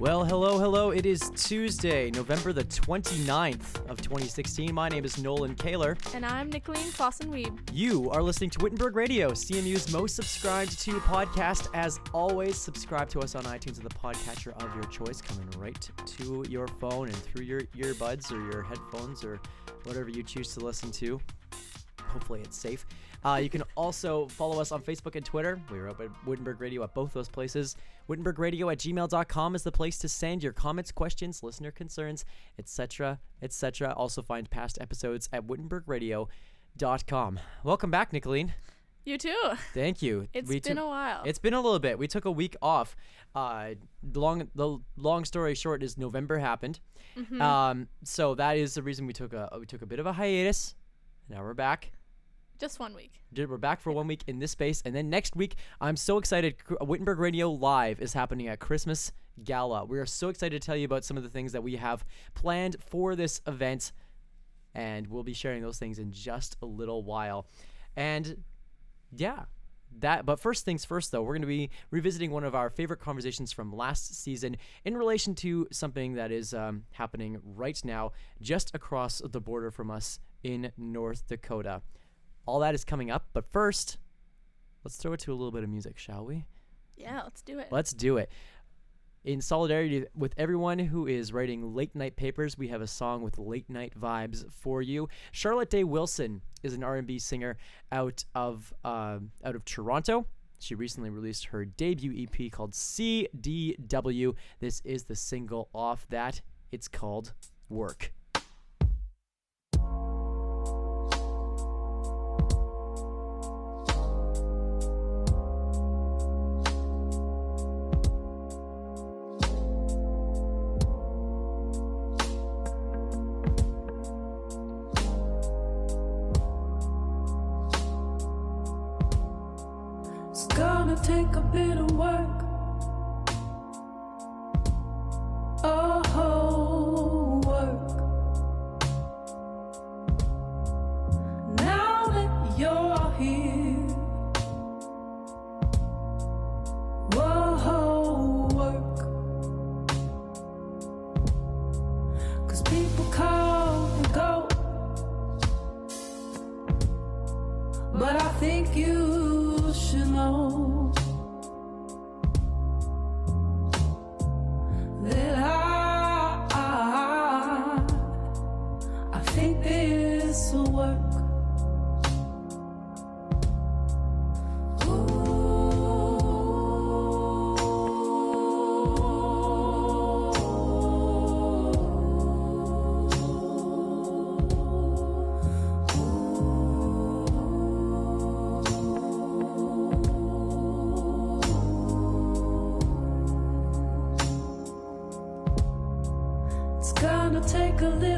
Well, hello, hello. It is Tuesday, November the 29th of 2016. My name is Nolan Kaler. And I'm Nicolene Clausen-Weeb. You are listening to Wittenberg Radio, CMU's most subscribed to podcast. As always, subscribe to us on iTunes or the podcatcher of your choice, coming right to your phone and through your earbuds or your headphones or whatever you choose to listen to. Hopefully, it's safe. Uh, you can also follow us on Facebook and Twitter. We're up at Wittenberg Radio at both those places. WittenbergRadio at gmail.com is the place to send your comments, questions, listener concerns, etc., etc. Also, find past episodes at WittenbergRadio.com. Welcome back, Nicolene. You too. Thank you. It's We been a while. It's been a little bit. We took a week off. Uh, the long the long story short is November happened. Mm-hmm. Um, so that is the reason we took a we took a bit of a hiatus. Now we're back. Just one week. We're back for one week in this space, and then next week, I'm so excited. Wittenberg Radio Live is happening at Christmas Gala. We are so excited to tell you about some of the things that we have planned for this event, and we'll be sharing those things in just a little while. And yeah, that. But first things first, though, we're going to be revisiting one of our favorite conversations from last season in relation to something that is um, happening right now, just across the border from us in North Dakota. All that is coming up, but first, let's throw it to a little bit of music, shall we? Yeah, let's do it. Let's do it. In solidarity with everyone who is writing late night papers, we have a song with late night vibes for you. Charlotte Day Wilson is an R&B singer out of uh, out of Toronto. She recently released her debut EP called CDW. This is the single off that. It's called Work. A little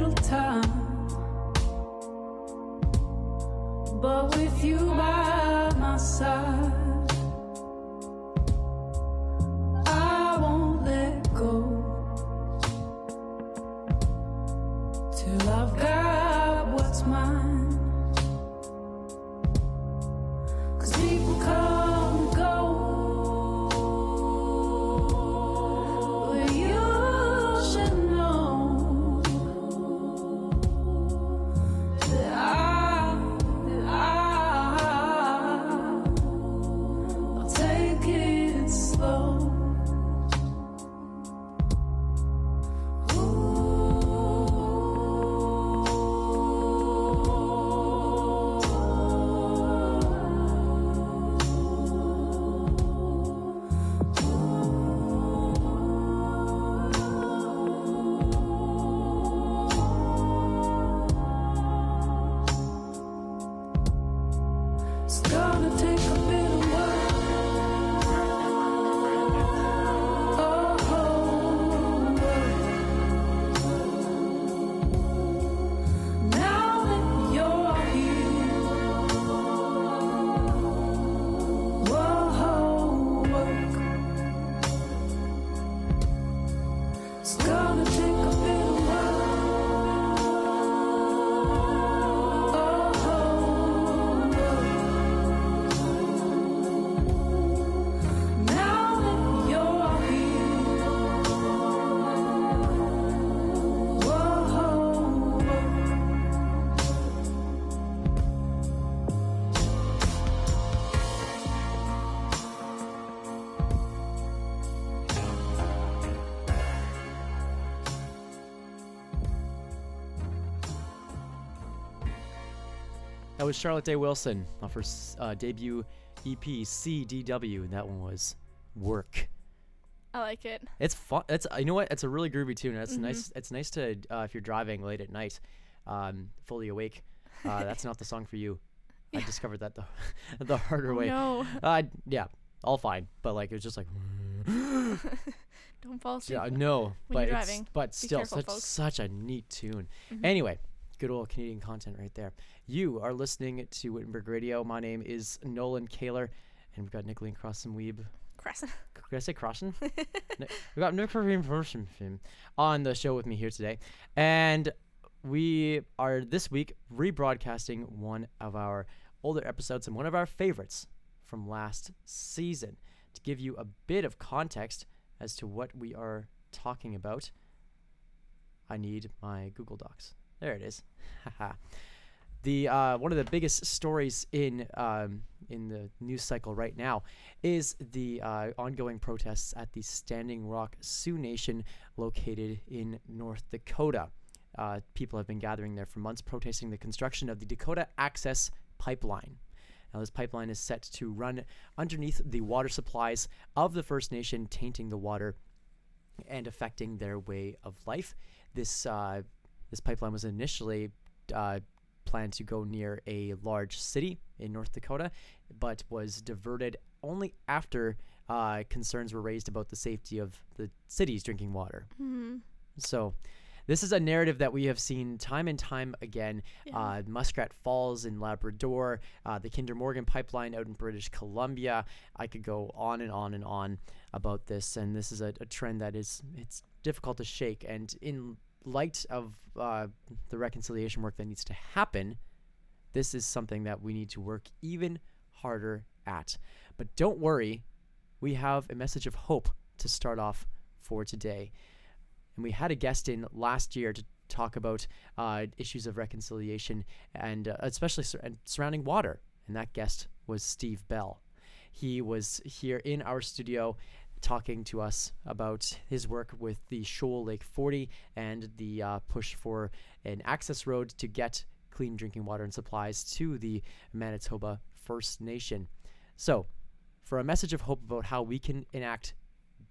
was Charlotte Day Wilson off her uh, debut EP CDW, and that one was Work. I like it. It's fun. It's you know what? It's a really groovy tune. It's Mhm. nice. It's nice to uh, if you're driving late at night, um, fully awake. Uh, that's not the song for you. I discovered that the the harder way. No, Uh, yeah, all fine. But like it was just like don't fall asleep. yeah, no. when but you're driving. but still careful, such folks. such a neat tune. Mhm. Anyway, good old Canadian content right there. You are listening to Wittenberg Radio. My name is Nolan Kaler, and we've got Nicolene Crossan Weeb. Crescent. Did I say Crossan? Ni- we've got Nicolene Crossan on the show with me here today, and we are this week rebroadcasting one of our older episodes and one of our favorites from last season to give you a bit of context as to what we are talking about. I need my Google Docs. There it is. The uh, one of the biggest stories in um, in the news cycle right now is the uh, ongoing protests at the Standing Rock Sioux Nation located in North Dakota. Uh, people have been gathering there for months protesting the construction of the Dakota Access Pipeline. Now, this pipeline is set to run underneath the water supplies of the First Nation, tainting the water and affecting their way of life. This uh, this pipeline was initially uh, planned to go near a large city in North Dakota, but was diverted only after uh, concerns were raised about the safety of the city's drinking water. Hmm. So, this is a narrative that we have seen time and time again. Yeah. Uh, Muskrat Falls in Labrador, uh, the Kinder Morgan pipeline out in British Columbia. I could go on and on and on about this, and this is a, a trend that is it's difficult to shake. And in light of uh, the reconciliation work that needs to happen, this is something that we need to work even harder at. But don't worry, we have a message of hope to start off for today. And we had a guest in last year to talk about uh, issues of reconciliation and uh, especially sur- and surrounding water. And that guest was Steve Bell. He was here in our studio talking to us about his work with the Shoal Lake 40 and the uh, push for an access road to get clean drinking water and supplies to the Manitoba First Nation. So, for a message of hope about how we can enact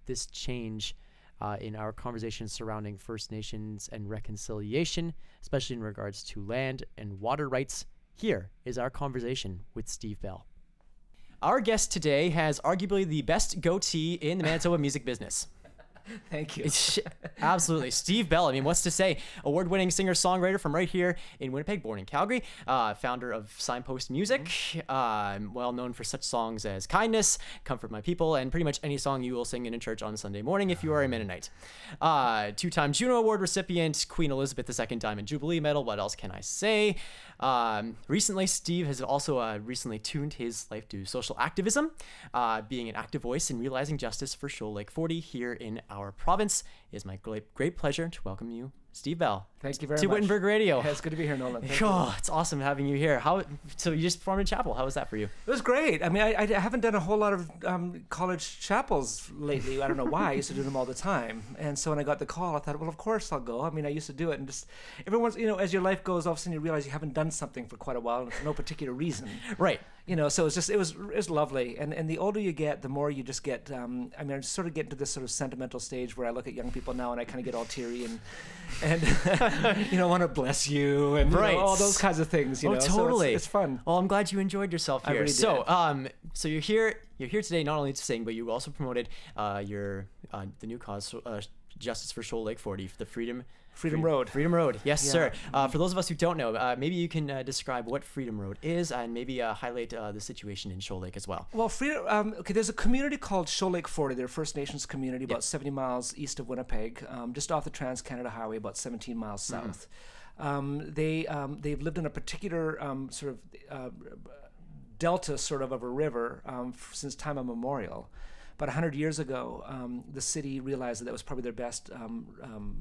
this change uh, in our conversations surrounding First Nations and reconciliation, especially in regards to land and water rights, here is our conversation with Steve Bell. Our guest today has arguably the best goatee in the Manitoba music business. Thank you. Absolutely. Steve Bell. I mean, what's to say? Award winning singer songwriter from right here in Winnipeg, born in Calgary, uh, founder of Signpost Music, um, well known for such songs as Kindness, Comfort My People, and pretty much any song you will sing in a church on Sunday morning if you are a Mennonite. Uh, Two time Juno Award recipient, Queen Elizabeth II Diamond Jubilee Medal. What else can I say? Um, recently, Steve has also uh, recently tuned his life to social activism, uh, being an active voice in realizing justice for Shoal Lake 40 here in our province. It is my great, great pleasure to welcome you, Steve Bell, Thank you very to much. Wittenberg Radio. Yeah, it's good to be here, Nolan. Thank. Oh, it's awesome having you here. How? So you just performed in chapel. How was that for you? It was great. I mean, I, I haven't done a whole lot of um, college chapels lately. I don't know why. I used to do them all the time. And so when I got the call, I thought, well, of course I'll go. I mean, I used to do it. And just everyone's, you know, as your life goes, all of a sudden you realize you haven't done something for quite a while and for no particular reason. Right. You know, so it was just, it was, it was lovely. And, and the older you get, the more you just get, um, I mean, I sort of get into this sort of sentimental stage where I look at young people now and I kind of get all teary and, and you know, want to bless you and you know, all those kinds of things, you oh, know. So it's- totally. it's, fun. Well, I'm glad you enjoyed yourself I here. really so, um, so you're here. You're here today not only to sing, but you also promoted uh, your uh, the new cause, uh, Justice for Shoal Lake 40, the Freedom Freedom Free- Road. Freedom Road. Yes, Yeah. sir. Uh, for those of us who don't know, uh, maybe you can uh, describe what Freedom Road is, and maybe uh, highlight uh, the situation in Shoal Lake as well. Well, Freedom. Um, okay, there's a community called Shoal Lake 40. They're a First Nations community about 70 miles east of Winnipeg, um, just off the Trans Canada Highway, about 17 miles south. Um, they um, they've lived in a particular um, sort of uh, delta, sort of of a river, um, f- since time immemorial. About 100 years ago, um, the city realized that that was probably their best um, um,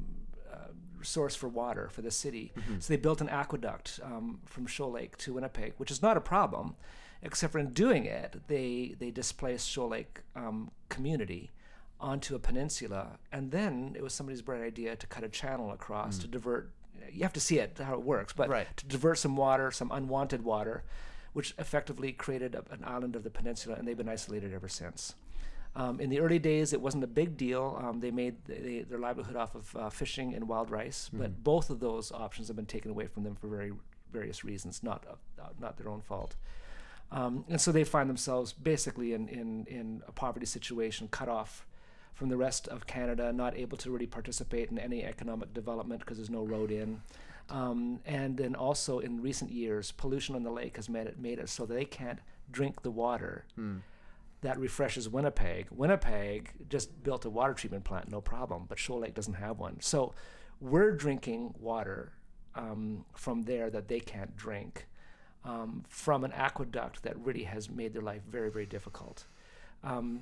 source for water for the city. So they built an aqueduct um, from Shoal Lake to Winnipeg, which is not a problem, except for in doing it, they they displaced Shoal Lake um, community onto a peninsula, and then it was somebody's bright idea to cut a channel across to divert you have to see it how it works, but Right. to divert some water, some unwanted water, which effectively created a, an island of the peninsula, and they've been isolated ever since. Um, in the early days, it wasn't a big deal. Um, they made they, their livelihood off of uh, fishing and wild rice, but both of those options have been taken away from them for very various reasons, not uh, not their own fault. Um, and so they find themselves basically in, in, in a poverty situation, cut off from the rest of Canada, not able to really participate in any economic development because there's no road in. Um, and then also in recent years, pollution on the lake has made it, made it so they can't drink the water that refreshes Winnipeg. Winnipeg just built a water treatment plant, no problem, but Shoal Lake doesn't have one. So we're drinking water um, from there that they can't drink um, from an aqueduct that really has made their life very, very difficult. Um,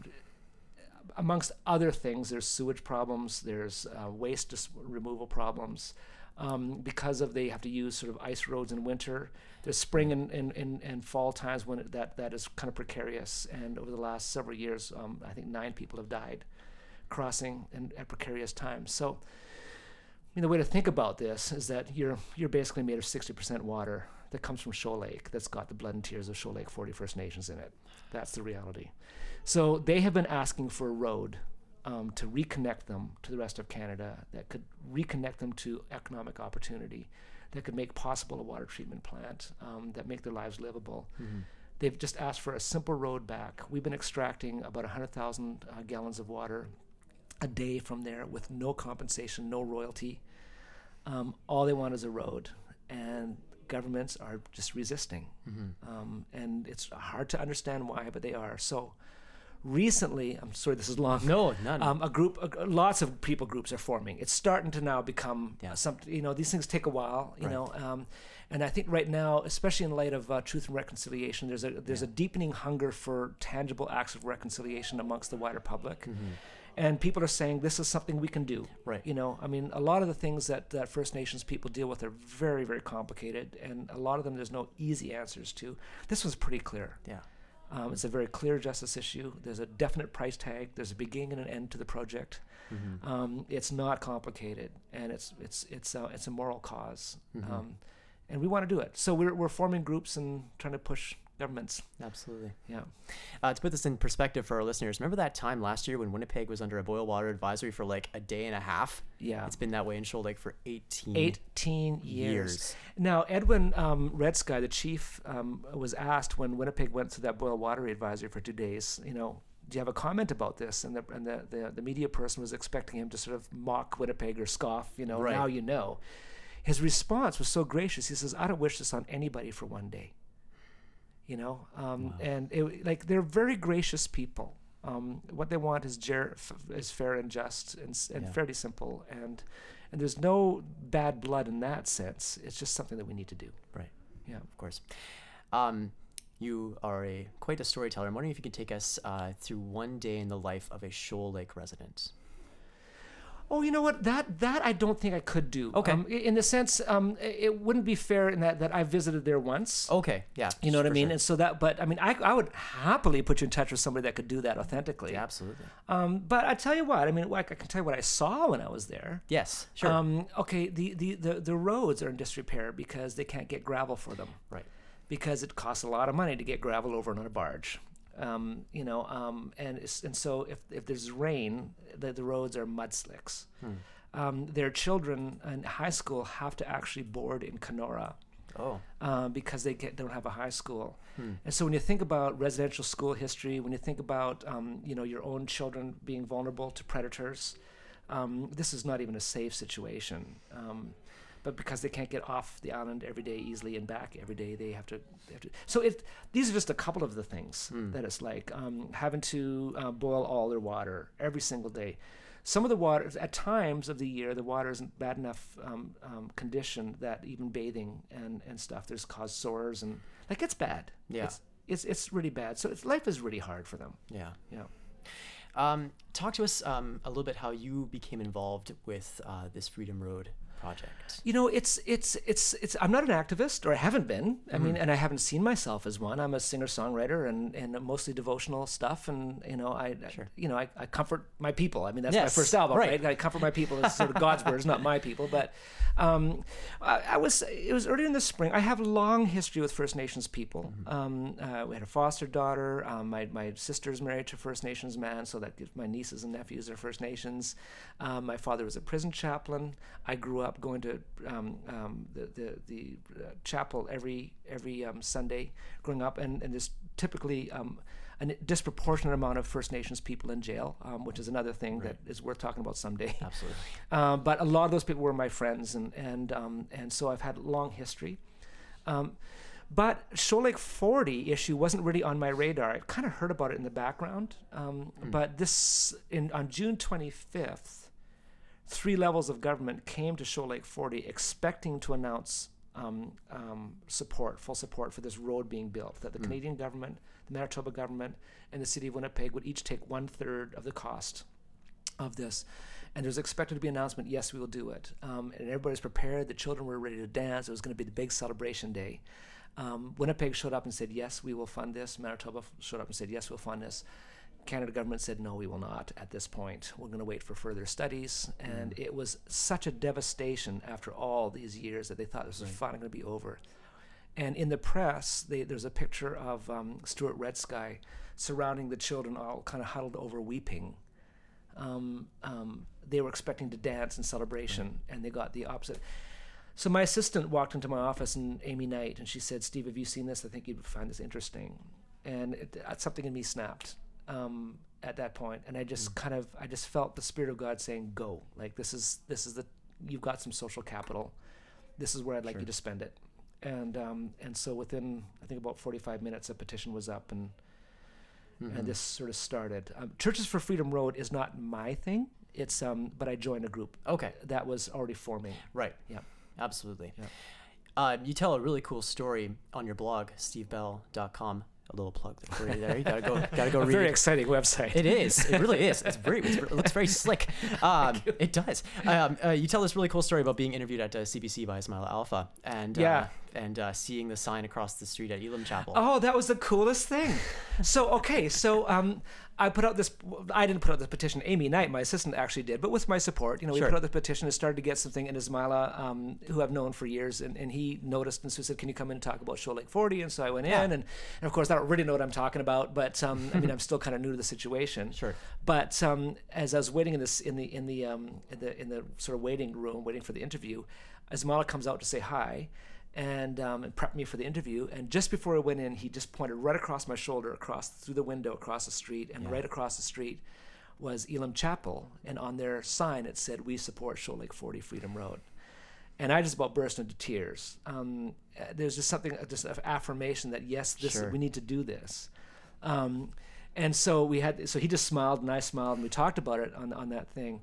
amongst other things, there's sewage problems, there's uh, waste dis- removal problems. Um, because of they have to use sort of ice roads in winter. There's spring and, and, and, and fall times when it, that, that is kind of precarious. And over the last several years, um, I think nine people have died crossing in, at precarious times. So, I mean, the way to think about this is that you're you're basically made of 60% water that comes from Shoal Lake that's got the blood and tears of Shoal Lake 40 First Nations in it. That's the reality. So they have been asking for a road um, to reconnect them to the rest of Canada that could reconnect them to economic opportunity, that could make possible a water treatment plant, um, that make their lives livable. They've just asked for a simple road back. We've been extracting about 100,000 uh, gallons of water a day from there with no compensation, no royalty. Um, all they want is a road, and governments are just resisting. Um, and it's hard to understand why, but they are. So recently, I'm sorry, this is long. No, none. Um, a group, a, lots of people groups are forming. It's starting to now become Yeah. some. You know, these things take a while. You Right. know, um, and I think right now, especially in light of uh, truth and reconciliation, there's a there's a deepening hunger for tangible acts of reconciliation amongst the wider public. And people are saying this is something we can do. Mm-hmm. Right. You know, I mean, a lot of the things that, that First Nations people deal with are very, very complicated, and a lot of them there's no easy answers to. This was pretty clear. yeah. Um, it's a very clear justice issue. There's a definite price tag. There's a beginning and an end to the project. Mm-hmm. Um, it's not complicated, and it's it's it's a, it's a moral because Mm-hmm. um, and we want to do it. So we're we're forming groups and trying to push governments. Absolutely. Yeah. Uh, to put this in perspective for our listeners, remember that time last year when Winnipeg was under a boil water advisory for like a day and a half? Yeah. It's been that way in Shoal Lake for 18 18 years. years. Now, Erwin um, Red Sky, the chief, um, was asked when Winnipeg went through that boil water advisory for two days, you know, do you have a comment about this? And the and the, the, the media person was expecting him to sort of mock Winnipeg or scoff, you know, Right. now you know. His response was so gracious. He says, I don't wish this on anybody for one day. You know, um, and it, like they're very gracious people. Um, what they want is, ger- f- is fair and just and, and Yeah. fairly simple. And and there's no bad blood in that sense. It's just something that we need to do. Right. Yeah. Of course. Um, you are a quite a storyteller. I'm wondering if you could take us uh, through one day in the life of a Shoal Lake resident. Oh, you know what? That that I don't think I could do. Okay. Um, in the sense, um, it wouldn't be fair in that that I visited there once. Okay. Yeah. You know what I mean? sure. And so that, but I mean, I, I would happily put you in touch with somebody that could do that authentically. Yeah, absolutely. Um, but I tell you what, I mean, like, I can tell you what I saw when I was there. Yes. Sure. Um, okay, the, the, the, the roads are in disrepair because they can't get gravel for them. right. because it costs a lot of money to get gravel over on a barge. Um, you know, um, and and so if, if there's rain, the, the roads are mud slicks. Um, their children in high school have to actually board in Kenora Oh. um, because they get, don't have a high school. And so when you think about residential school history, when you think about um, you know your own children being vulnerable to predators, um, this is not even a safe situation. But because they can't get off the island every day easily and back every day, they have to. They have to so it these are just a couple of the things that it's like um, having to uh, boil all their water every single day. Some of the water, at times of the year, the water isn't bad enough um, um, condition that even bathing and, and stuff, there's caused sores and like it's bad. Yeah. It's, it's, it's really bad. So it's, life is really hard for them. Yeah. Yeah. Um, talk to us um, a little bit how you became involved with uh, this Freedom Road project? You know, it's it's it's it's. I'm not an activist, or I haven't been. I mean, and I haven't seen myself as one. I'm a singer songwriter and and mostly devotional stuff. And you know, I you know I, I comfort my people. I mean, that's my first album, right. right? I comfort my people. It's sort of God's words, not my people. But um, I, I was it was early in the spring. I have a long history with First Nations people. Um, uh, we had a foster daughter. Um, my my sister's married to a First Nations man, so that gives my nieces and nephews are First Nations. Um, my father was a prison chaplain. I grew up going to um, um, the the, the uh, chapel every every um, Sunday growing up, and and there's typically um, a disproportionate amount of First Nations people in jail, um, which is another thing that is worth talking about someday. Absolutely. Um, but a lot of those people were my friends, and and um, and so I've had a long history. Um, but Shoal Lake 40 issue wasn't really on my radar. I kind of heard about it in the background. Um, But this, in on June 25th, three levels of government came to Shoal Lake 40 expecting to announce um, um, support, full support for this road being built. That the Canadian government, the Manitoba government, and the city of Winnipeg would each take one third of the cost of this. And there's expected to be an announcement, yes, we will do it. Um, and everybody's prepared. The children were ready to dance. It was going to be the big celebration day. Um, Winnipeg showed up and said, yes, we will fund this. Manitoba f- showed up and said, yes, we'll fund this. Canada government said, no, we will not at this point. We're going to wait for further studies. And it was such a devastation after all these years that they thought this was finally going to be over. And in the press, they, there's a picture of um, Stuart Red Sky surrounding the children, all kind of huddled over, weeping. Um, um, they were expecting to dance in celebration, and they got the opposite. So my assistant walked into my office, and Amy Knight, and she said, "Steve, have you seen this? I think you'd find this interesting." And it, something in me snapped um, at that point, and I just kind of, I just felt the spirit of God saying, "Go! Like this is, this is the, you've got some social capital. This is where I'd like you to spend it." And um, and so within, I think about 45 minutes, a petition was up, and and this sort of started. Um, Churches for Freedom Road is not my thing. It's um, but I joined a group Okay. that was already forming. Right. Yeah. Absolutely. Yeah. Uh, you tell a really cool story on your blog, stevebell.com. A little plug for you there. You gotta go, gotta go A read very it. exciting website. It is. It really is. It's very. It's, it looks very slick. Um, it does. Um, uh, you tell this really cool story about being interviewed at uh, CBC by Ismaila Alfa and uh, Yeah. And uh, seeing the sign across the street at Elim Chapel. Oh, that was the coolest thing. So okay, so um, I put out this. I didn't put out the petition. Amy Knight, my assistant, actually did, but with my support. You know, we Sure. put out the petition. It started to get something. And Ismaila, um, who I've known for years, and, and he noticed and so said, "Can you come in and talk about Shoal Lake 40?" And so I went Yeah. in, and, and of course I don't really know what I'm talking about, but um, I mean I'm still kind of new to the situation. Sure. But um, as I was waiting in this in the in the um, in the in the sort of waiting room, waiting for the interview, Ismaila comes out to say hi, and, um, and prep me for the interview. And just before I went in, he just pointed right across my shoulder, across through the window, across the street, and right across the street was Elim Chapel, and on their sign it said, "We support Shoal Lake 40 Freedom Road." And I just about burst into tears. Um, there's just something, uh, just an affirmation that yes, this Sure. we need to do this. Um, and so we had, so he just smiled and I smiled and we talked about it on, on that thing.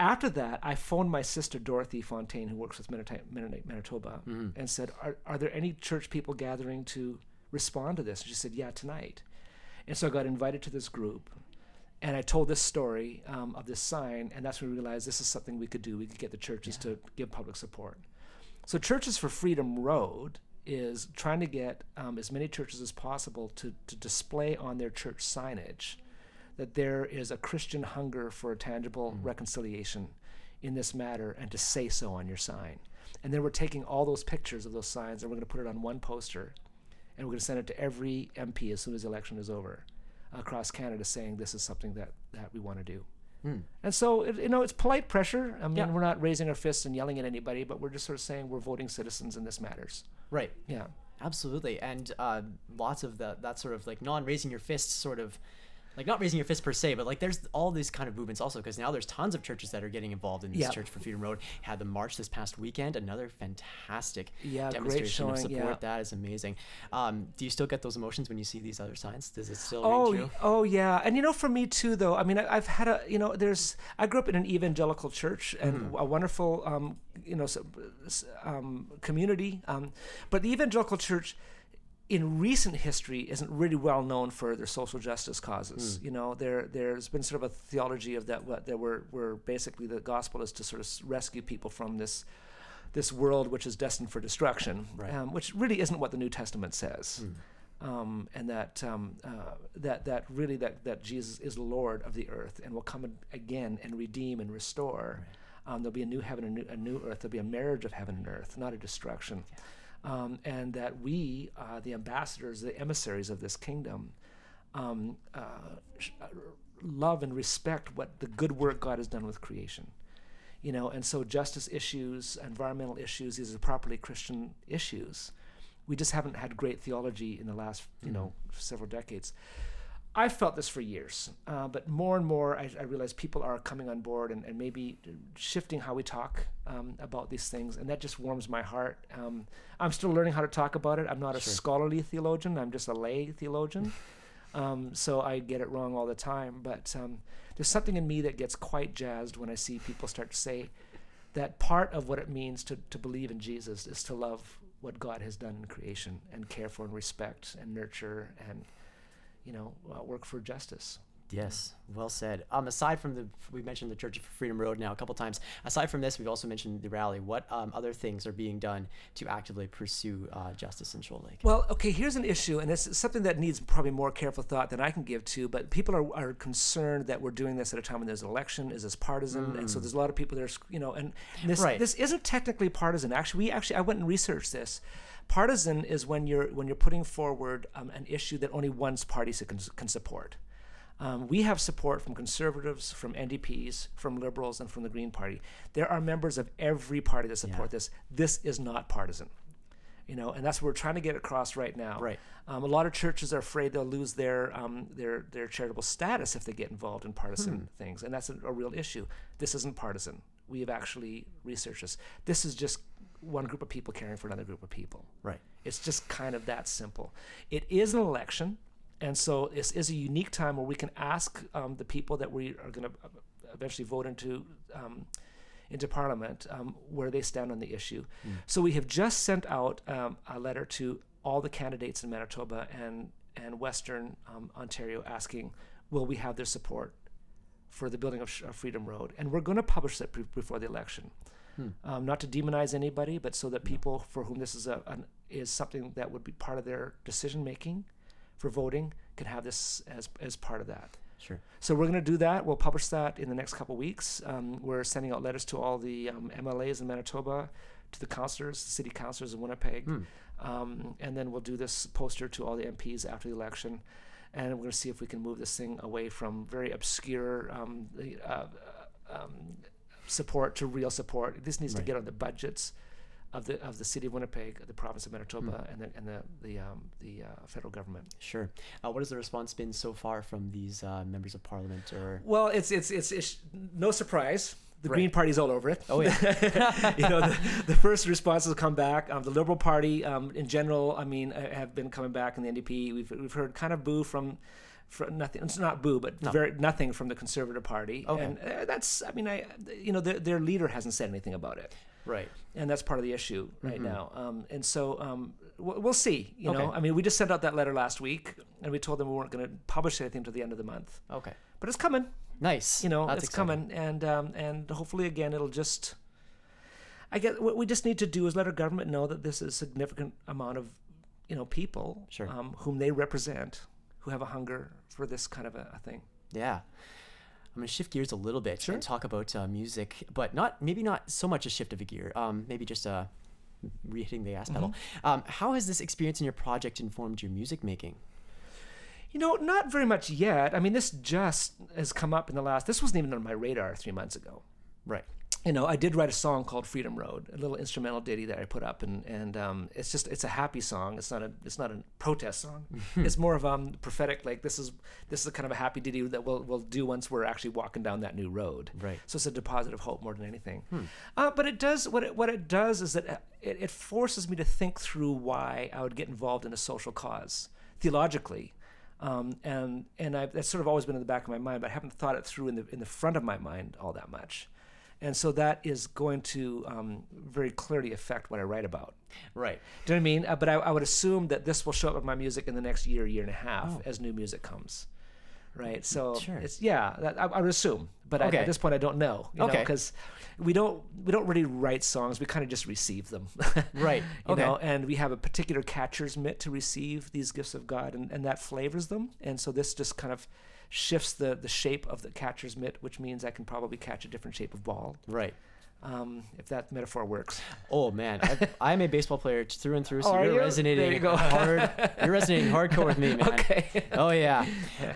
After that, I phoned my sister Dorothy Fontaine, who works with Mennonite, Mennonite Manitoba, and said, are, "Are there any church people gathering to respond to this?" And she said, "Yeah, tonight." And so I got invited to this group, and I told this story um, of this sign, and that's when we realized this is something we could do. We could get the churches to give public support. So, Churches for Freedom Road is trying to get um, as many churches as possible to, to display on their church signage that there is a Christian hunger for a tangible reconciliation in this matter and to say so on your sign. And then we're taking all those pictures of those signs and we're going to put it on one poster and we're going to send it to every MP as soon as the election is over across Canada saying this is something that, that we want to do. And so, it, you know, it's polite pressure. I mean, Yeah. we're not raising our fists and yelling at anybody, but we're just sort of saying we're voting citizens and this matters. Right. Yeah. Absolutely, and uh, lots of that that sort of like non raising your fists sort of. Like not raising your fist per se, but like there's all these kind of movements also because now there's tons of churches that are getting involved in this Yeah. Church for Freedom Road. Had the march this past weekend, another fantastic Yeah, demonstration of support. yeah. That is amazing. Um, do you still get those emotions when you see these other signs? Does it still Oh, ring true? oh yeah, and you know, for me too, though. I mean, I, I've had a, you know, there's. I grew up in an evangelical church and a wonderful, um, you know, um, community. Um, but the evangelical church, in recent history, isn't really well known for their social justice causes. You know, there there's been sort of a theology of that what that we're we're basically the gospel is to sort of rescue people from this this world which is destined for destruction, Right. um, which really isn't what the New Testament says. Um, and that um, uh, that that really that that Jesus is Lord of the earth and will come again and redeem and restore. Um, there'll be a new heaven and new, a new earth. There'll be a marriage of heaven and earth, not a destruction. Um, and that we, uh, the ambassadors, the emissaries of this kingdom, um, uh, sh- uh, love and respect what the good work God has done with creation. You know, and so justice issues, environmental issues, these are properly Christian issues. We just haven't had great theology in the last, you know, several decades. I felt this for years, uh, but more and more I, I realize people are coming on board and, and maybe shifting how we talk um, about these things, and that just warms my heart. Um, I'm still learning how to talk about it. I'm not a Sure. scholarly theologian. I'm just a lay theologian, um, so I get it wrong all the time. But um, there's something in me that gets quite jazzed when I see people start to say that part of what it means to, to believe in Jesus is to love what God has done in creation and care for and respect and nurture and you know, uh, work for justice. Yes, well said. Um, aside from the, we mentioned the Church of Freedom Road now a couple times. Aside from this, we've also mentioned the rally. What um, other things are being done to actively pursue uh, justice in Shoal Lake? Well, okay, here's an issue, and it's something that needs probably more careful thought than I can give to, but people are, are concerned that we're doing this at a time when there's an election. Is this partisan? And so there's a lot of people that are, you know, and this, Right. this isn't technically partisan. Actually, we actually, I went and researched this. Partisan is when you're when you're putting forward um, an issue that only one party can, can support. Um, we have support from conservatives, from NDPs, from liberals, and from the Green Party. There are members of every party that support this. This is not partisan, you know, and that's what we're trying to get across right now. Right. Um, a lot of churches are afraid they'll lose their um, their their charitable status if they get involved in partisan things, and that's a, a real issue. This isn't partisan. We have actually researched this. This is just one group of people caring for another group of people. Right. It's just kind of that simple. It is an election, and so this is a unique time where we can ask um, the people that we are going to eventually vote into um, into Parliament um, where they stand on the issue. So we have just sent out um, a letter to all the candidates in Manitoba and and Western um, Ontario asking, will we have their support for the building of, of Freedom Road? And we're going to publish that pre- before the election um, not to demonize anybody, but so that people for whom this is a an, is something that would be part of their decision making for voting can have this as as part of that. Sure. So we're going to do that. We'll publish that in the next couple weeks. Um, we're sending out letters to all the um, MLAs in Manitoba, to the councillors, the city councillors in Winnipeg, um, and then we'll do this poster to all the MPs after the election. And we're going to see if we can move this thing away from very obscure um, the, uh, um, support to real support. This needs to get on the budgets of the of the city of Winnipeg, the province of Manitoba, and the and the the um, the uh, federal government. Sure. Uh, what has the response been so far from these uh, members of parliament? Or Well, it's it's it's, it's no surprise. The Right. Green Party's all over it. Oh, yeah. you know, the, the first responses come back. Um, the Liberal Party, um, in general, I mean, uh, have been coming back in the NDP. We've we've heard kind of boo from. From nothing, it's not boo, but No. very nothing from the Conservative Party, Okay. and uh, that's. I mean, I, you know, their, their leader hasn't said anything about it, right. and that's part of the issue right now. Um, and so um, we'll, we'll see. You know, Mm-hmm. I mean, we just sent out that letter last week, and we told them we weren't going to publish anything until the end of the month, Okay. but it's coming Nice. you know That's it's exciting. coming and um, and hopefully again it'll just i guess what we just need to do is let our government know that this is a significant amount of you know people Sure. um, whom they represent who have a hunger for this kind of a, a thing Yeah. I'm gonna shift gears a little bit Sure. and talk about uh, music, but not maybe not so much a shift of a gear. Um, maybe just uh, re-hitting the gas pedal. Mm-hmm. Um, how has this experience in your project informed your music making? you know not very much yet i mean this just has come up in the last this wasn't even on my radar three months ago Right. You know, I did write a song called Freedom Road, a little instrumental ditty that I put up, and and um, it's just it's a happy song. It's not a it's not a protest song. it's more of um prophetic. Like this is this is a kind of a happy ditty that we'll we'll do once we're actually walking down that new road. Right. So it's a deposit of hope more than anything. Uh, but it does what it what it does is that uh, it, it forces me to think through why I would get involved in a social cause theologically. Um, and and I, that's sort of always been in the back of my mind, but I haven't thought it through in the in the front of my mind all that much, and so that is going to um, very clearly affect what I write about. Right. Do you know what I mean? Uh, but I, I would assume that this will show up in my music in the next year, year and a half Oh. as new music comes. right? So Sure. it's yeah, that, I, I would assume, but I, at this point I don't know, you Okay. because we don't we don't really write songs. We kind of just receive them, Right. You Okay. know, and we have a particular catcher's mitt to receive these gifts of God, and, and that flavors them. And so this just kind of shifts the the shape of the catcher's mitt, which means I can probably catch a different shape of ball, Right. um, if that metaphor works. Oh man, I, I'm a baseball player through and through, so Oh, you're you? resonating There you go. hard. You're resonating hardcore with me, man. Okay. Oh yeah.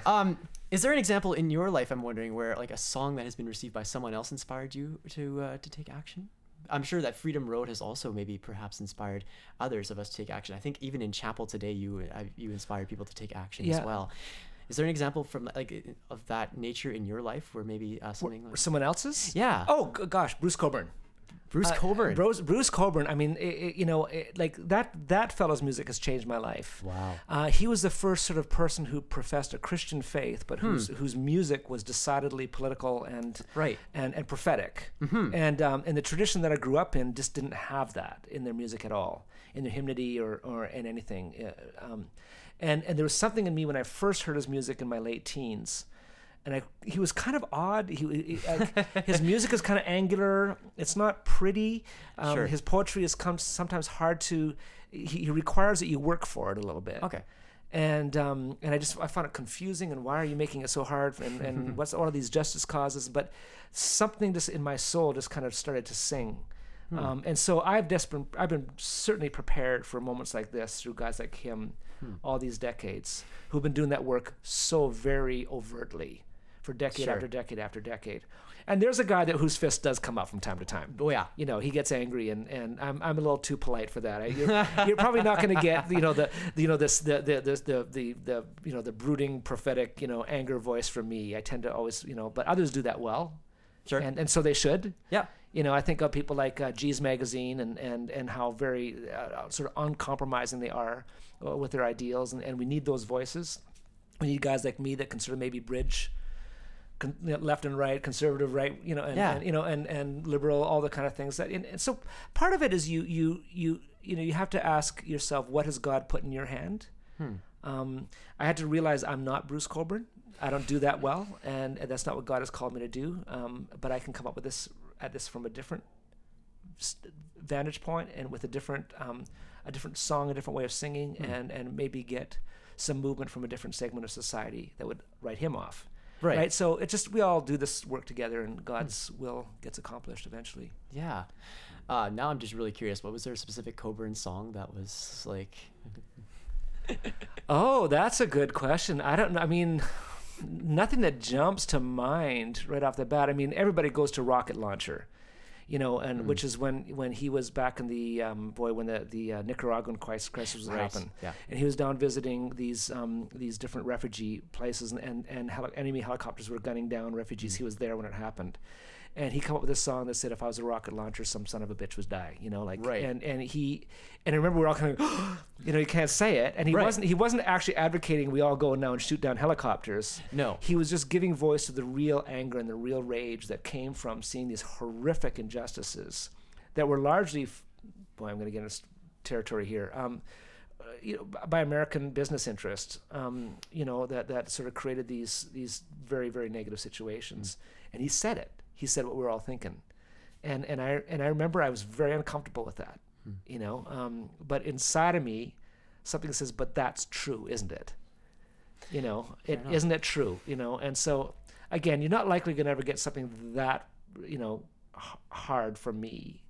Um, is there an example in your life? I'm wondering where like a song that has been received by someone else inspired you to uh, to take action. I'm sure that Freedom Road has also maybe perhaps inspired others of us to take action. I think even in chapel today, you uh, you inspired people to take action as well. Is there an example from like of that nature in your life where maybe uh, something like Someone else's? yeah? Oh gosh, Bruce Cockburn. Bruce Uh, Cockburn. Bruce, Bruce Cockburn. I mean, i i you know, i like that that fellow's music has changed my life. Wow. Uh, he was the first sort of person who professed a Christian faith, but whose Hmm. whose music was decidedly political and Right. and and prophetic. Mm-hmm. And um, and the tradition that I grew up in just didn't have that in their music at all, in their hymnody or or in anything. Uh, um, and and there was something in me when I first heard his music in my late teens. And I, he was kind of odd. He, he like, his music is kind of angular. It's not pretty. Um, Sure. His poetry is come, sometimes hard to. He, he requires that you work for it a little bit Okay. and um, and I just I found it confusing. And why are you making it so hard? And, and what's all of these justice causes? But something just in my soul just kind of started to sing. Um, and so I've desperate, I've been certainly prepared for moments like this through guys like him, Hmm. all these decades, who've been doing that work so very overtly for decade Sure. after decade after decade. And there's a guy that whose fist does come up from time to time Oh yeah. you know, he gets angry, and, and I'm, I'm a little too polite for that. I, you're, you're probably not going to get you know the you know this the the, the the the the you know the brooding prophetic you know anger voice from me. I tend to always you know, but others do that well, Sure. and and so they should. yeah. You know, I think of people like uh, Geez Magazine and, and, and how very uh, sort of uncompromising they are uh, with their ideals, and, and we need those voices. We need guys like me that can sort of maybe bridge con- left and right, conservative right, you know, and, Yeah. and you know, and, and liberal, all the kind of things that. And, and so part of it is you you you you know you have to ask yourself what has God put in your hand. Um, I had to realize I'm not Bruce Cockburn. I don't do that well, and, and that's not what God has called me to do. Um, but I can come up with this at this from a different vantage point and with a different um, a different song, a different way of singing, and and maybe get some movement from a different segment of society that would write him off. Right. So it just we all do this work together, and God's will gets accomplished eventually. Yeah. Uh, now I'm just really curious. What was there a specific Cockburn song that was like? Oh, that's a good question. I don't know. I mean, nothing that jumps to mind right off the bat. I mean, everybody goes to Rocket Launcher, you know, and which is when when he was back in the um, boy when the the uh, Nicaraguan crisis, was Right, happening, yeah. and he was down visiting these um, these different refugee places, and and, and heli- enemy helicopters were gunning down refugees. He was there when it happened. And he come up with a song that said, "If I was a rocket launcher, some son of a bitch was die." You know, like, Right. and and he, and I remember we're all kind of, you know, you can't say it, and he Right. wasn't he wasn't actually advocating we all go now and shoot down helicopters. No. He was just giving voice to the real anger and the real rage that came from seeing these horrific injustices that were largely, boy, I'm going to get into territory here. Um, uh, you know, by American business interests, um, you know that that sort of created these these very very negative situations, and he said it. He said what we were all thinking, and and I and I remember I was very uncomfortable with that, you know. Um, but inside of me, something says, "But that's true, isn't it?" You know, it isn't it true? You know, and so again, you're not likely going to ever get something that you know h- hard from me.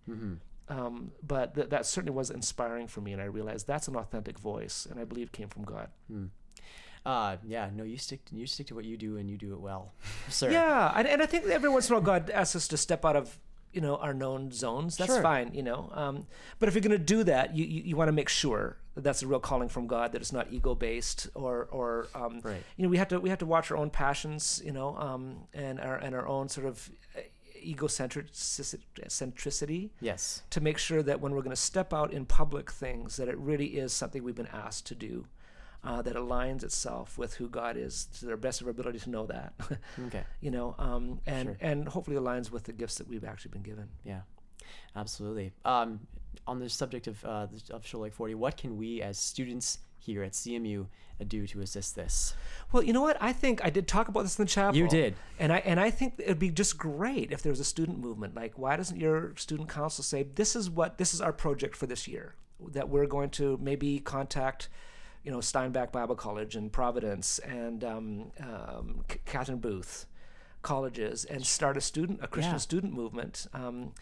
Um, but th- that certainly was inspiring for me, and I realized that's an authentic voice, and I believe came from God. Uh, yeah. No, you stick. You stick to what you do, and you do it well, sir. Yeah, and, and I think every once in a while God asks us to step out of you know our known zones. That's Sure. fine, you know. Um, but if you're going to do that, you you, you want to make sure that that's a real calling from God, that it's not ego based or or um, Right. you know we have to we have to watch our own passions, you know, um, and our and our own sort of uh, egocentric centricity Yes. to make sure that when we're going to step out in public things, that it really is something we've been asked to do, uh, that aligns itself with who God is to their best of our ability to know that. Okay. you know, um, and Sure. and hopefully aligns with the gifts that we've actually been given. Yeah. Absolutely. Um, on the subject of uh, of Shoal Lake Forty, what can we as students here at CMU do to assist this? Well, you know what? I think I did talk about this in the chapel. You did. And I and I think it'd be just great if there was a student movement. Like, why doesn't your student council say this is what this is our project for this year? That we're going to maybe contact, you know, Steinbach Bible College and Providence and um, um, Catherine Booth colleges and start a student a Christian Yeah. student movement. Um,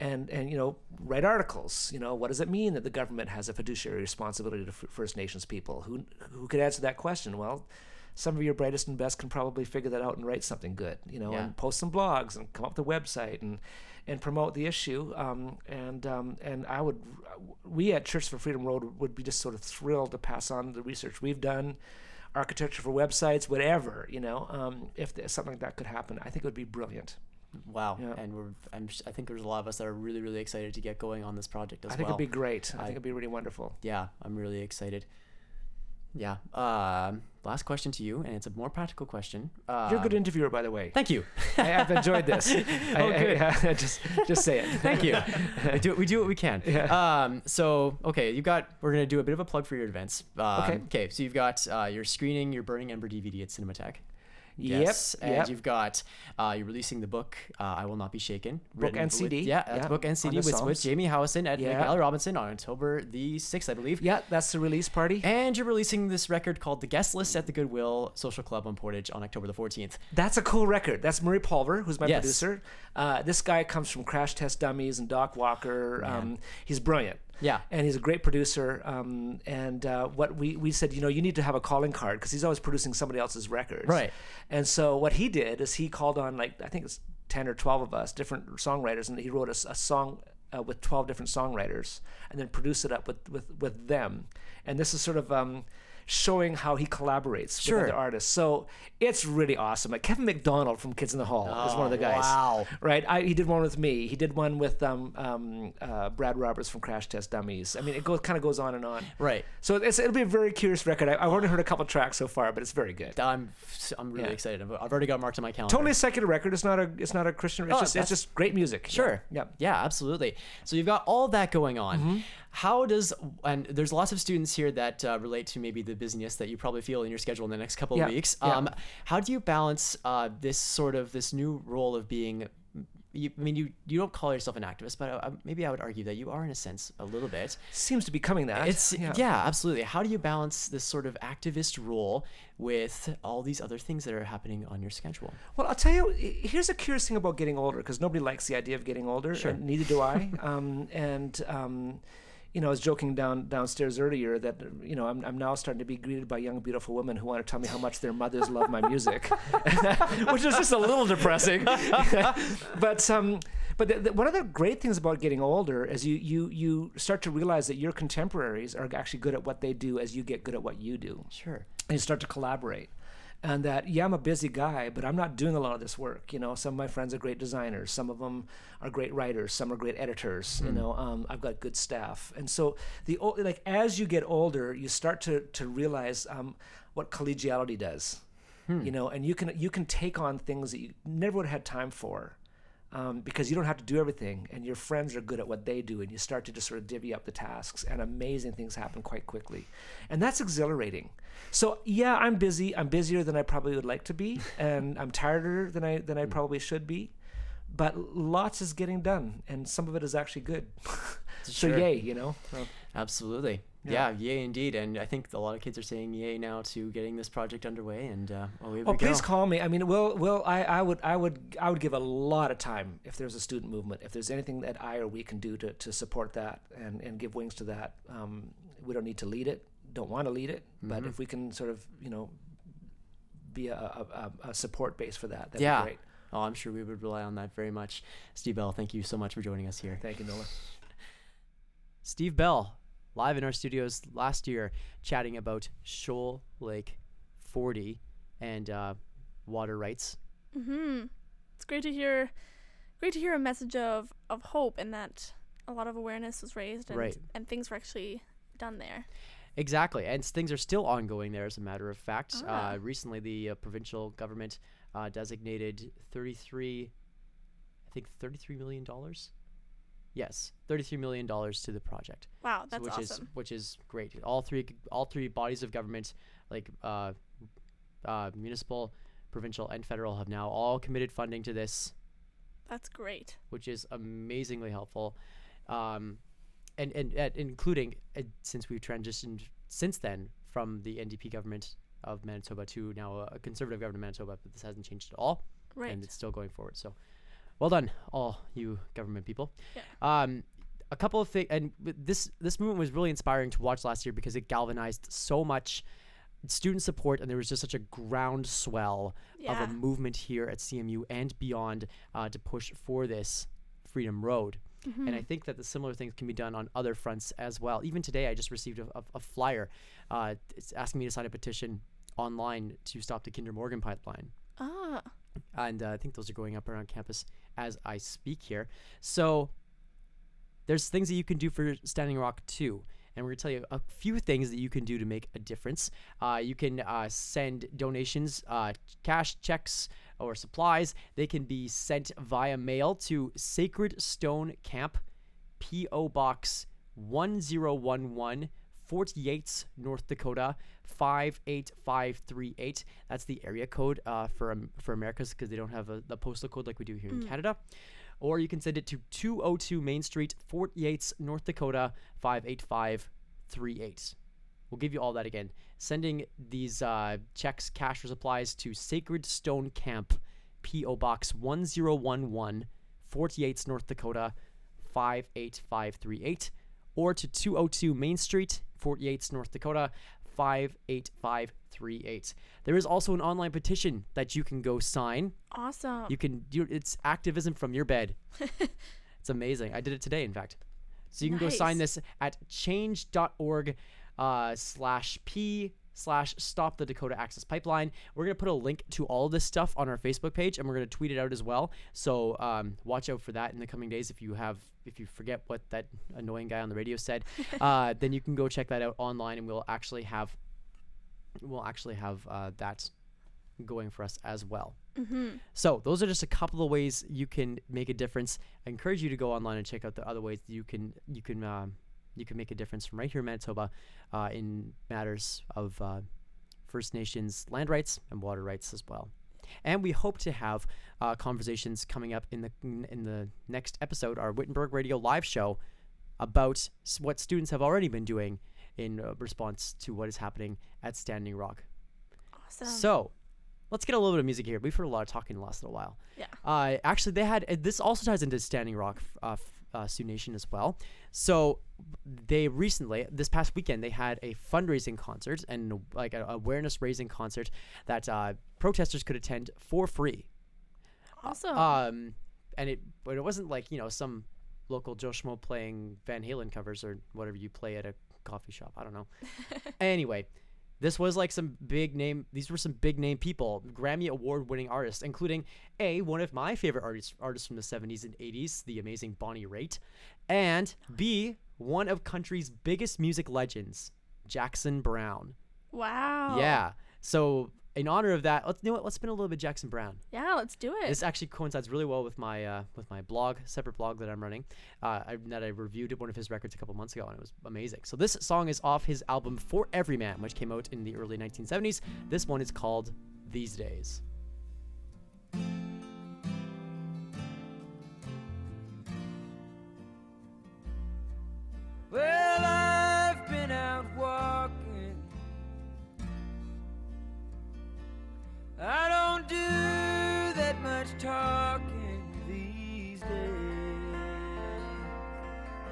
and, and you know write articles you know what does it mean that the government has a fiduciary responsibility to F- first nations people who who could answer that question well some of your brightest and best can probably figure that out and write something good you know Yeah. and post some blogs and come up with a website and and promote the issue um, and um, and I would we at Church for Freedom Road would be just sort of thrilled to pass on the research we've done architecture for websites whatever you know um, if something like that could happen I think it would be brilliant Wow. Yeah. And we're I'm, I think there's a lot of us that are really really excited to get going on this project as I think well. it'd be great I, I- think it'd be really wonderful yeah, I'm really excited. Yeah. Um, last question to you, and it's a more practical question. Um, you're a good interviewer by the way Thank you. I, I've enjoyed this I, Oh, good. I- just just say it Thank you. we do we do what we can. Um, so okay, you've got. We're gonna do a bit of a plug for your events. Um, Okay. Okay. So you've got uh, your screening your Burning Ember DVD at Cinematheque. Yep, Yes, and yep. you've got uh, you're releasing the book uh, "I Will Not Be Shaken." Book and with- CD, yeah, that's yeah, book and CD with, with Jamie Howison at Yeah. McNally Robinson on October the sixth, I believe. yeah that's the release party And you're releasing this record called "The Guest List" at the Goodwill Social Club on Portage on October the fourteenth. That's a cool record. That's Murray Pulver, who's my Yes. producer. Uh, this guy comes from Crash Test Dummies and Doc Walker. Um, he's brilliant. Yeah. And he's a great producer. Um, and uh, what we, we said, you know, you need to have a calling card because he's always producing somebody else's records. Right. And so what he did is he called on like I think it's ten or twelve of us, different songwriters, and he wrote a song uh, with twelve different songwriters, and then produced it up with with with them. And this is sort of um, showing how he collaborates Sure. with other artists. So it's really awesome. Like Kevin McDonald from Kids in the Hall is one of the Oh, guys. wow. Right. I, he did one with me. He did one with um, um, uh, Brad Roberts from Crash Test Dummies. I mean, it goes kind of goes on and on. Right. So it's, it'll be a very curious record. I, I've only heard a couple tracks so far, but it's very good. I'm I'm really Yeah. excited. I've already got it marked on my calendar. Totally secular record. It's not a. It's not a Christian. It's Oh, just. It's just great music. Sure. Yeah. Yeah, absolutely. So you've got all that going on. Mm-hmm. How does and there's lots of students here that uh, relate to maybe the busyness that you probably feel in your schedule in the next couple Yeah, of weeks. yeah. Um, how do you balance uh, this sort of this new role of being? You, I mean, you you don't call yourself an activist, but uh, maybe I would argue that you are in a sense a little bit. Seems to be coming that. It's yeah. absolutely. How do you balance this sort of activist role with all these other things that are happening on your schedule? Well, I'll tell you. Here's a curious thing about getting older, because nobody likes the idea of getting older. Sure. And neither do I. um, and um, you know, I was joking down downstairs earlier that you know I'm, I'm now starting to be greeted by young beautiful women who want to tell me how much their mothers love my music, which is just a little depressing. but um, but the, the, one of the great things about getting older is you you you start to realize that your contemporaries are actually good at what they do as you get good at what you do Sure. and you start to collaborate and that yeah i'm a busy guy but i'm not doing a lot of this work you know? Some of my friends are great designers some of them are great writers some are great editors you know? Um, i've got good staff. And so the like as you get older you start to to realize um, what collegiality does you know? And you can you can take on things that you never would have had time for um, because you don't have to do everything and your friends are good at what they do and you start to just sort of divvy up the tasks and amazing things happen quite quickly. And that's exhilarating. So yeah i'm busy. I'm busier than i probably would like to be and i'm tireder than i than i probably should be. But lots is getting done and some of it is actually good. So Sure. yay you know? So- Absolutely. Yeah. yay indeed. And I think a lot of kids are saying yay now to getting this project underway. And uh, well, Oh, we please go. call me. I mean, will will I, I would I would I would give a lot of time if there's a student movement. If there's anything that I or we can do to, to support that and, and give wings to that. Um, we don't need to lead it. Don't want to lead it, but Mm-hmm. if we can sort of you know be a, a, a- a support base for that, that'd yeah. be great. Oh, I'm sure we would rely on that very much. Steve Bell, thank you so much for joining us here. Thank you, Nola. Steve Bell, live in our studios last year, chatting about Shoal Lake 40 and uh, water rights. Mm-hmm. It's great to hear, great to hear a message of of hope and that a lot of awareness was raised and Right. and things were actually done there. Exactly, and things are still ongoing there. As a matter of fact, Ah. uh, recently the uh, provincial government uh, designated 33, I think 33 million dollars. Yes, thirty-three million dollars to the project. Wow, so that's which is awesome. which is great. All three all three bodies of government, like uh, uh, municipal, provincial, and federal, have now all committed funding to this, That's great. which is amazingly helpful. Um, and and, and including uh, since we've transitioned since then from the NDP government of Manitoba to now a conservative government of Manitoba, but this hasn't changed at all Right. and it's still going forward. So, well done, all you government people. Yeah. Um, a couple of things, and this this movement was really inspiring to watch last year because it galvanized so much student support, and there was just such a groundswell yeah. of a movement here at CMU and beyond uh, to push for this Freedom Road. Mm-hmm. And I think that the similar things can be done on other fronts as well. Even today, I just received a, a, a flyer. Uh, it's asking me to sign a petition online to stop the Kinder Morgan pipeline ah, and uh, I think those are going up around campus as I speak here. So there's things that you can do for Standing Rock too. And we're going to tell you a few things that you can do to make a difference. Uh, you can uh, send donations, uh, cash, checks, or supplies. They can be sent via mail to Sacred Stone Camp, P.O. Box 1011, Fort Yates, North Dakota 58538. That's the area code uh, for um, for Americas because they don't have a, the postal code like we do here in Canada. Or you can send it to 202 Main Street, Fort Yates, North Dakota 58538. We'll give you all that again. Sending these uh, checks, cash, or supplies to Sacred Stone Camp, P.O. Box 1011, Fort Yates, North Dakota 58538, or to 202 Main Street, Fort Yates, North Dakota 58538. There is also an online petition that you can go sign. awesome. You can do it's activism from your bed. it's amazing. I did it today, in fact. So you can go sign this at change.org uh, slash p slash stop the Dakota Access Pipeline. We're gonna put a link to all this stuff on our Facebook page, and we're gonna tweet it out as well. So um, watch out for that in the coming days. If you have, if you forget what that annoying guy on the radio said, uh, then you can go check that out online, and we'll actually have, we'll actually have uh, that going for us as well. mm-hmm. So those are just a couple of ways you can make a difference. I encourage you to go online and check out the other ways you can you can um, you can make a difference from right here in Manitoba uh, in matters of uh, First Nations land rights and water rights as well. And we hope to have uh, conversations coming up in the in the next episode, our Wittenberg Radio live show, about what students have already been doing in uh, response to what is happening at Standing Rock. Awesome. So, let's get a little bit of music here. We've heard a lot of talking in the last little while. Yeah. Uh, actually, they had uh, this also ties into Standing Rock, uh, uh, Sioux Nation as well. So, they recently, this past weekend, they had a fundraising concert and like an awareness raising concert that uh, protesters could attend for free. awesome. Um, and it, but it wasn't like you know some local Joe Schmo playing Van Halen covers or whatever you play at a coffee shop. I don't know. anyway, this was like some big name. These were some big name people, Grammy award winning artists, including a one of my favorite artists artists from the '70s and '80s, the amazing Bonnie Raitt, and b one of country's biggest music legends, Jackson Browne. wow. Yeah. So in honor of that, let's you know what. Let's spin a little bit Jackson Browne. Yeah. Let's do it. This actually coincides really well with my uh, with my blog, separate blog that I'm running. Uh, I, that I reviewed one of his records a couple months ago, and it was amazing. So this song is off his album For Everyman, which came out in the early 1970s. This one is called These Days. Well, I've been out walking. I don't do that much talking these days.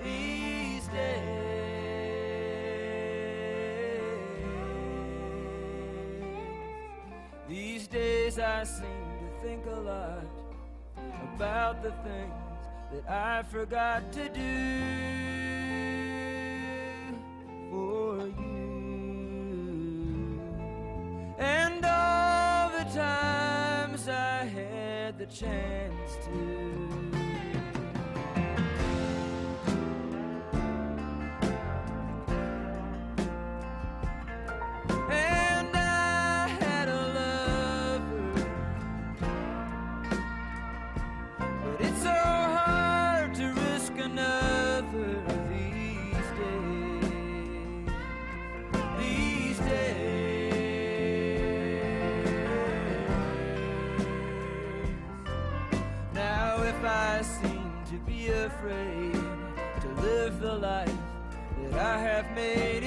These days. These days I seem to think a lot about the things that I forgot to do the chance to. To live the life that I have made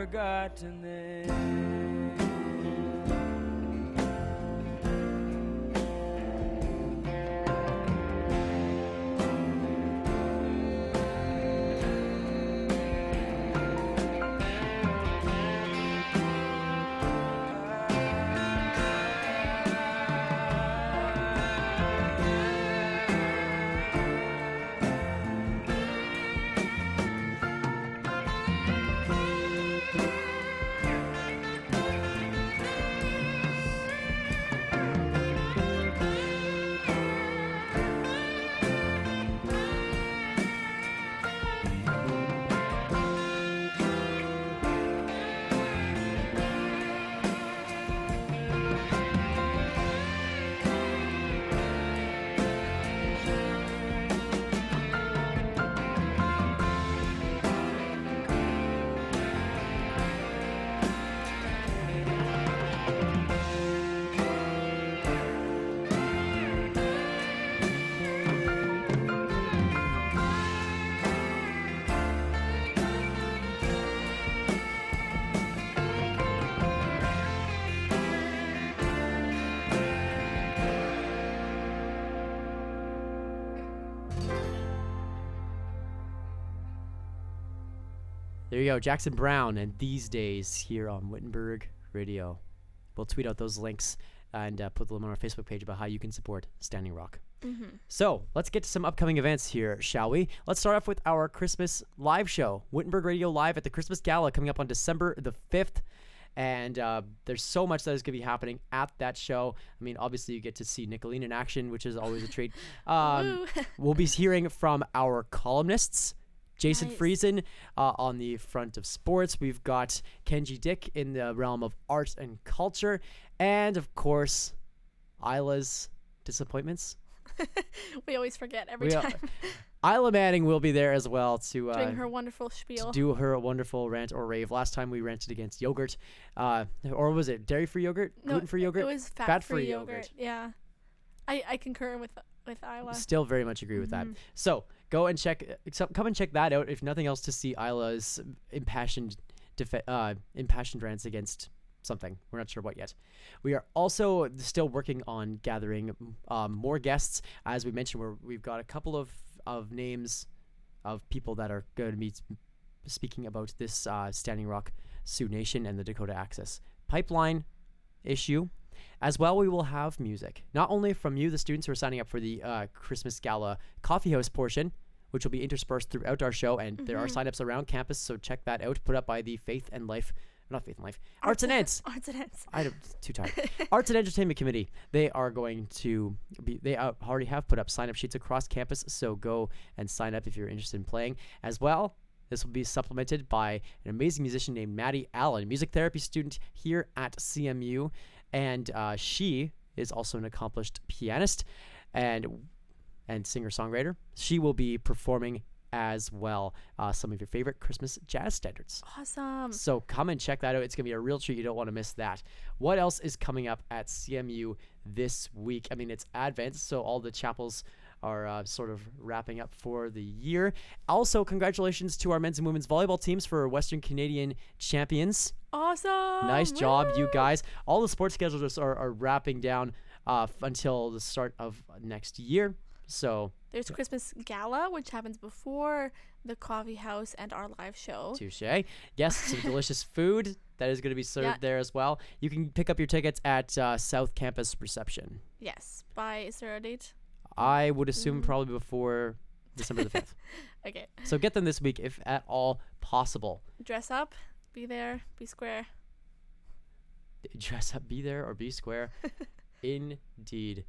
forgotten There you go, Jackson Browne, and these days here on Wittenberg Radio. We'll tweet out those links and uh, put them on our Facebook page about how you can support Standing Rock. Mm-hmm. So let's get to some upcoming events here, shall we? Let's start off with our Christmas live show, Wittenberg Radio Live at the Christmas Gala, coming up on December the 5th. And uh, there's so much that is going to be happening at that show. I mean, obviously, you get to see Nicolene in action, which is always a treat. Um, we'll be hearing from our columnists. Jason Nice. Friesen uh, on the front of sports. We've got Kenji Dick in the realm of art and culture. And of course, Isla's disappointments. we always forget every We, time Isla Manning will be there as well to, uh, doing her wonderful to spiel. do her wonderful rant or rave. Last time we ranted against yogurt, uh, or was it dairy-free yogurt, No, gluten-free yogurt? It was fat-free, Fat-free yogurt. yogurt. Yeah, I I concur with with Isla. Still very much agree with that. Mhm. So go and check, come and check that out. If nothing else, to see Isla's impassioned, defe- uh, impassioned rants against something. We're not sure what yet. We are also still working on gathering um, more guests. As we mentioned, we've got a couple of, of names of people that are going to be speaking about this uh, Standing Rock Sioux Nation and the Dakota Access Pipeline issue. As well, we will have music, not only from you, the students who are signing up for the uh, Christmas Gala coffee house portion, which will be interspersed throughout our show, and there are Mhm. signups around campus, so check that out. Put up by the Faith and Life, not Faith and Life, Arts and Eds. Arts and Eds. I don't too tired. Arts and Entertainment Committee. They are going to be. They already have put up sign up sheets across campus. So go and sign up if you're interested in playing. As well, This will be supplemented by an amazing musician named Maddie Allen, music therapy student here at CMU, and uh, she is also an accomplished pianist and and singer songwriter. She will be performing as well uh, some of your favorite Christmas jazz standards. Awesome. So come and check that out. It's going to be a real treat. You don't want to miss that. What else is coming up at CMU this week? I mean, it's Advent, so all the chapels are uh, sort of wrapping up for the year. Also, congratulations to our men's and women's volleyball teams for Western Canadian champions. Awesome. Nice job, you guys. All the sports schedules are, are wrapping down uh, until the start of next year. So, There's Christmas Gala, which happens before the coffee house and our live show. touche. Yes, some delicious food that is going to be served Yeah. there as well. You can pick up your tickets at uh, South Campus Reception. Yes. By is there a date? I would assume Mm. probably before December the 5th. Okay. So get them this week if at all possible. Dress up. Be there. Be square. Dress up, be there, or be square. Indeed.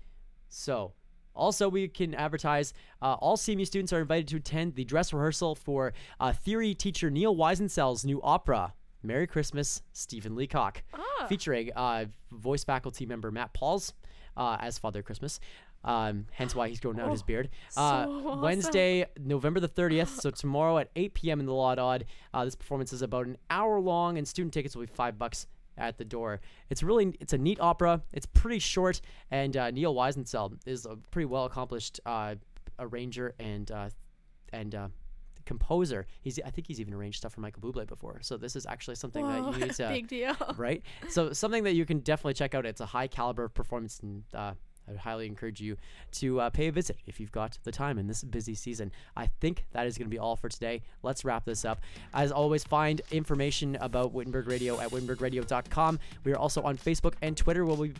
So, also, we can advertise uh, all CMU students are invited to attend the dress rehearsal for uh, theory teacher Neil Weisensel's new opera, Merry Christmas, Stephen Leacock, Ah. featuring uh, voice faculty member Matt Pauls uh, as Father Christmas. Um, hence why he's growing out his Oh, beard. Uh, so awesome. Wednesday, November the 30th, so tomorrow at 8 p.m. in the Lot Odd. Uh, this performance is about an hour long, and student tickets will be five bucks at the door. It's really it's a neat opera. It's pretty short, and uh, Neil Weisensel is a pretty well accomplished uh, arranger and uh, and uh, composer. He's I think he's even arranged stuff for Michael Bublé before. So this is actually something Whoa, that you need to Big deal. right? So something that you can definitely check out. It's a high caliber performance, and uh, I would highly encourage you to uh, pay a visit if you've got the time in this busy season. I think that is going to be all for today. Let's wrap this up. As always, find information about Wittenberg Radio at wittenbergradio.com. We are also on Facebook and Twitter, where we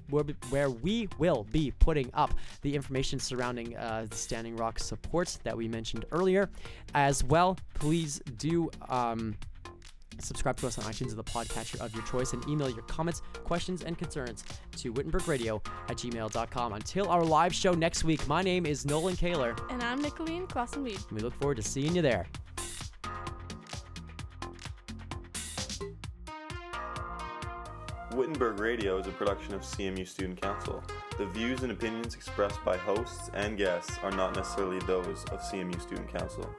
where we- will be putting up the information surrounding uh, the Standing Rock support that we mentioned earlier. As well, please do. Um, Subscribe to us on iTunes or the podcatcher of your choice and email your comments, questions, and concerns to wittenbergradio at gmail.com. Until our live show next week, my name is Nolan Kaler, And I'm Nicolene Clausen-Weed. and we look forward to seeing you there. Wittenberg Radio is a production of CMU Student Council. The views and opinions expressed by hosts and guests are not necessarily those of CMU Student Council.